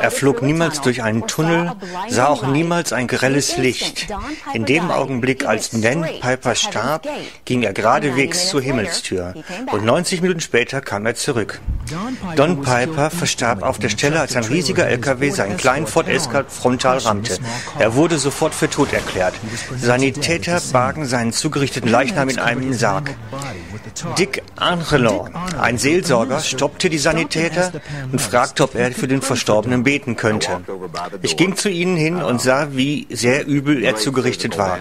Er flog niemals durch einen Tunnel, sah auch niemals ein grelles Licht. In dem Augenblick, als Dan Piper starb, ging er geradewegs zur Himmelstür. Und 90 Minuten später kam er zurück. Don Piper verstarb auf der Stelle, als ein riesiger LKW seinen kleinen Ford Escort frontal rammte. Er wurde sofort für tot erklärt. Sanitäter bargen seinen zugerichteten Leichnam in einem Sarg. Dick Angelon, ein Seelsorger, stoppte die Sanitäter und fragte, ob er für den Verstorbenen beten könnte. Ich ging zu ihnen hin und sah, wie sehr übel er zugerichtet war.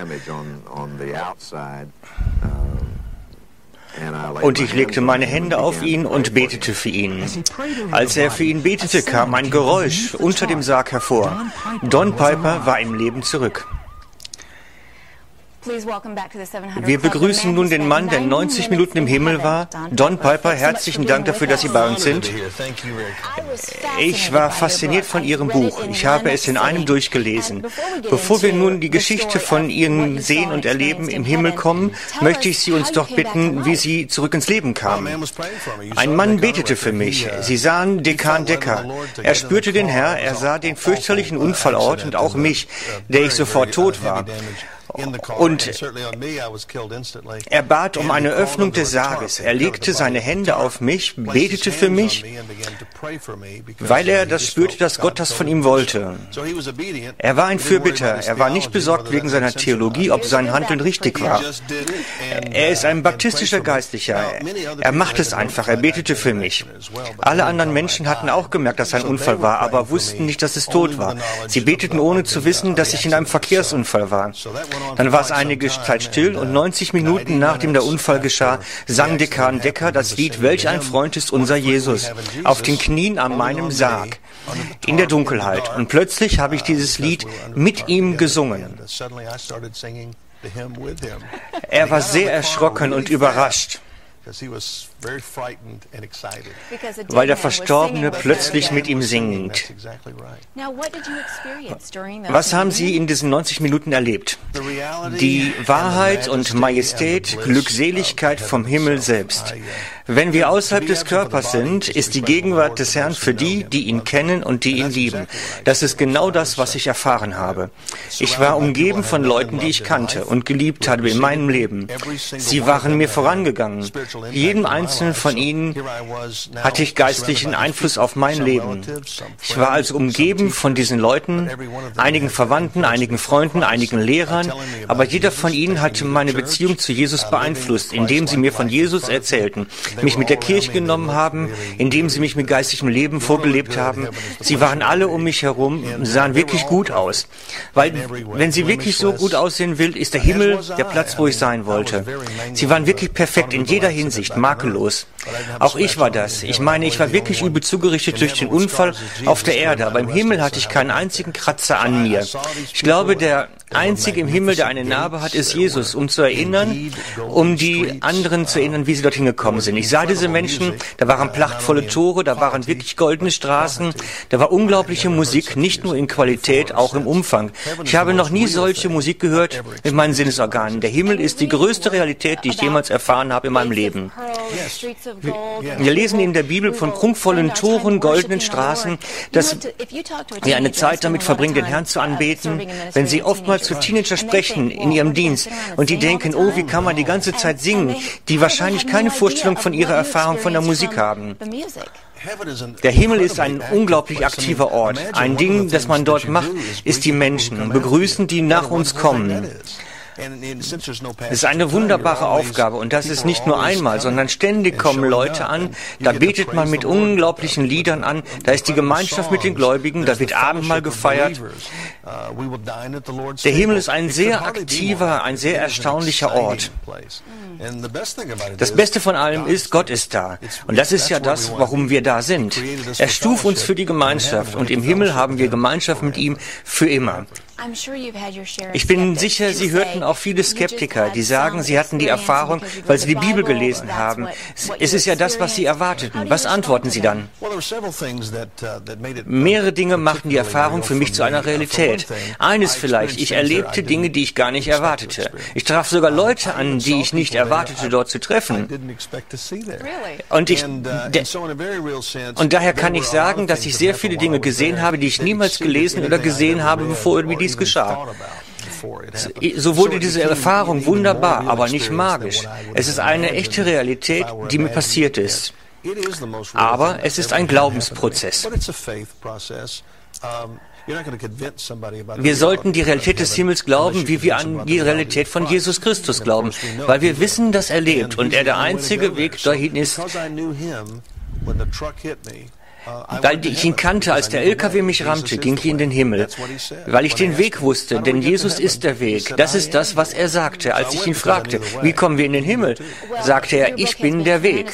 Und ich legte meine Hände auf ihn und betete für ihn. Als er für ihn betete, kam ein Geräusch unter dem Sarg hervor. Don Piper war im Leben zurück. Wir begrüßen nun den Mann, der 90 Minuten im Himmel war. Don Piper, herzlichen Dank dafür, dass Sie bei uns sind. Ich war fasziniert von Ihrem Buch. Ich habe es in einem durchgelesen. Bevor wir nun die Geschichte von Ihnen sehen und erleben im Himmel kommen, möchte ich Sie uns doch bitten, wie Sie zurück ins Leben kamen. Ein Mann betete für mich. Sie sahen Dekan Decker. Er spürte den Herr, er sah den fürchterlichen Unfallort und auch mich, der ich sofort tot war. Und er bat um eine Öffnung des Sarges. Er legte seine Hände auf mich, betete für mich, weil er das spürte, dass Gott das von ihm wollte. Er war ein Fürbitter. Er war nicht besorgt wegen seiner Theologie, ob sein Handeln richtig war. Er ist ein baptistischer Geistlicher. Er macht es einfach. Er betete für mich. Alle anderen Menschen hatten auch gemerkt, dass ein Unfall war, aber wussten nicht, dass es tot war. Sie beteten ohne zu wissen, dass ich in einem Verkehrsunfall war. Dann war es einige Zeit still und 90 Minuten nachdem der Unfall geschah, sang Dekan Decker das Lied Welch ein Freund ist unser Jesus auf den Knien an meinem Sarg in der Dunkelheit. Und plötzlich habe ich dieses Lied mit ihm gesungen. Er war sehr erschrocken und überrascht weil der Verstorbene plötzlich mit ihm singt. Was haben Sie in diesen 90 Minuten erlebt? Die Wahrheit und Majestät, Glückseligkeit vom Himmel selbst. Wenn wir außerhalb des Körpers sind, ist die Gegenwart des Herrn für die, die ihn kennen und die ihn lieben. Das ist genau das, was ich erfahren habe. Ich war umgeben von Leuten, die ich kannte und geliebt habe in meinem Leben. Sie waren mir vorangegangen. Jedem einzelnen von ihnen hatte ich geistlichen Einfluss auf mein Leben. Ich war also umgeben von diesen Leuten, einigen Verwandten, einigen Freunden, einigen Lehrern, aber jeder von ihnen hatte meine Beziehung zu Jesus beeinflusst, indem sie mir von Jesus erzählten mich mit der Kirche genommen haben, indem sie mich mit geistigem Leben vorgelebt haben. Sie waren alle um mich herum, sahen wirklich gut aus. Weil, wenn sie wirklich so gut aussehen will, ist der Himmel der Platz, wo ich sein wollte. Sie waren wirklich perfekt in jeder Hinsicht, makellos. Auch ich war das. Ich meine, ich war wirklich übel zugerichtet durch den Unfall auf der Erde, aber im Himmel hatte ich keinen einzigen Kratzer an mir. Ich glaube, der einzige im Himmel, der eine Narbe hat, ist Jesus, um zu erinnern, um die anderen zu erinnern, wie sie dorthin gekommen sind. Ich sah diese Menschen, da waren prachtvolle Tore, da waren wirklich goldene Straßen, da war unglaubliche Musik, nicht nur in Qualität, auch im Umfang. Ich habe noch nie solche Musik gehört mit meinen Sinnesorganen. Der Himmel ist die größte Realität, die ich jemals erfahren habe in meinem Leben. Wir lesen in der Bibel von prunkvollen Toren, goldenen Straßen, dass wir eine Zeit damit verbringen, den Herrn zu anbeten. Wenn Sie oftmals zu Teenager sprechen in ihrem Dienst und die denken, oh, wie kann man die ganze Zeit singen, die wahrscheinlich keine Vorstellung von ihrer Erfahrung von der Musik haben. Der Himmel ist ein unglaublich aktiver Ort. Ein Ding, das man dort macht, ist die Menschen begrüßen, die nach uns kommen. Es ist eine wunderbare Aufgabe. Und das ist nicht nur einmal, sondern ständig kommen Leute an, da betet man mit unglaublichen Liedern an, da ist die Gemeinschaft mit den Gläubigen, da wird Abendmahl gefeiert. Der Himmel ist ein sehr aktiver, ein sehr erstaunlicher Ort. Das Beste von allem ist, Gott ist da. Und das ist ja das, warum wir da sind. Er stuft uns für die Gemeinschaft. und im Himmel haben wir Gemeinschaft mit ihm für immer. Ich bin sicher, Sie hörten auch viele Skeptiker, die sagen, sie hatten die Erfahrung, weil sie die Bibel gelesen haben. Es ist ja das, was sie erwarteten. Was antworten Sie dann? Mehrere Dinge machten die Erfahrung für mich zu einer Realität. Eines vielleicht, ich erlebte Dinge, die ich gar nicht erwartete. Ich traf sogar Leute an, die ich nicht erwartete, dort zu treffen. Und, ich, und daher kann ich sagen, dass ich sehr viele Dinge gesehen habe, die ich niemals gelesen oder gesehen habe, bevor mir dies geschah. So wurde diese Erfahrung wunderbar, aber nicht magisch. Es ist eine echte Realität, die mir passiert ist. Aber es ist ein Glaubensprozess. Wir sollten die Realität des Himmels glauben, wie wir an die Realität von Jesus Christus glauben, weil wir wissen, dass er lebt und er der einzige Weg dahin ist. Weil ich ihn kannte, als der LKW mich rammte, ging ich in den Himmel. Weil ich den Weg wusste, denn Jesus ist der Weg. Das ist das, was er sagte, als ich ihn fragte, wie kommen wir in den Himmel? Sagte er, ich bin der Weg.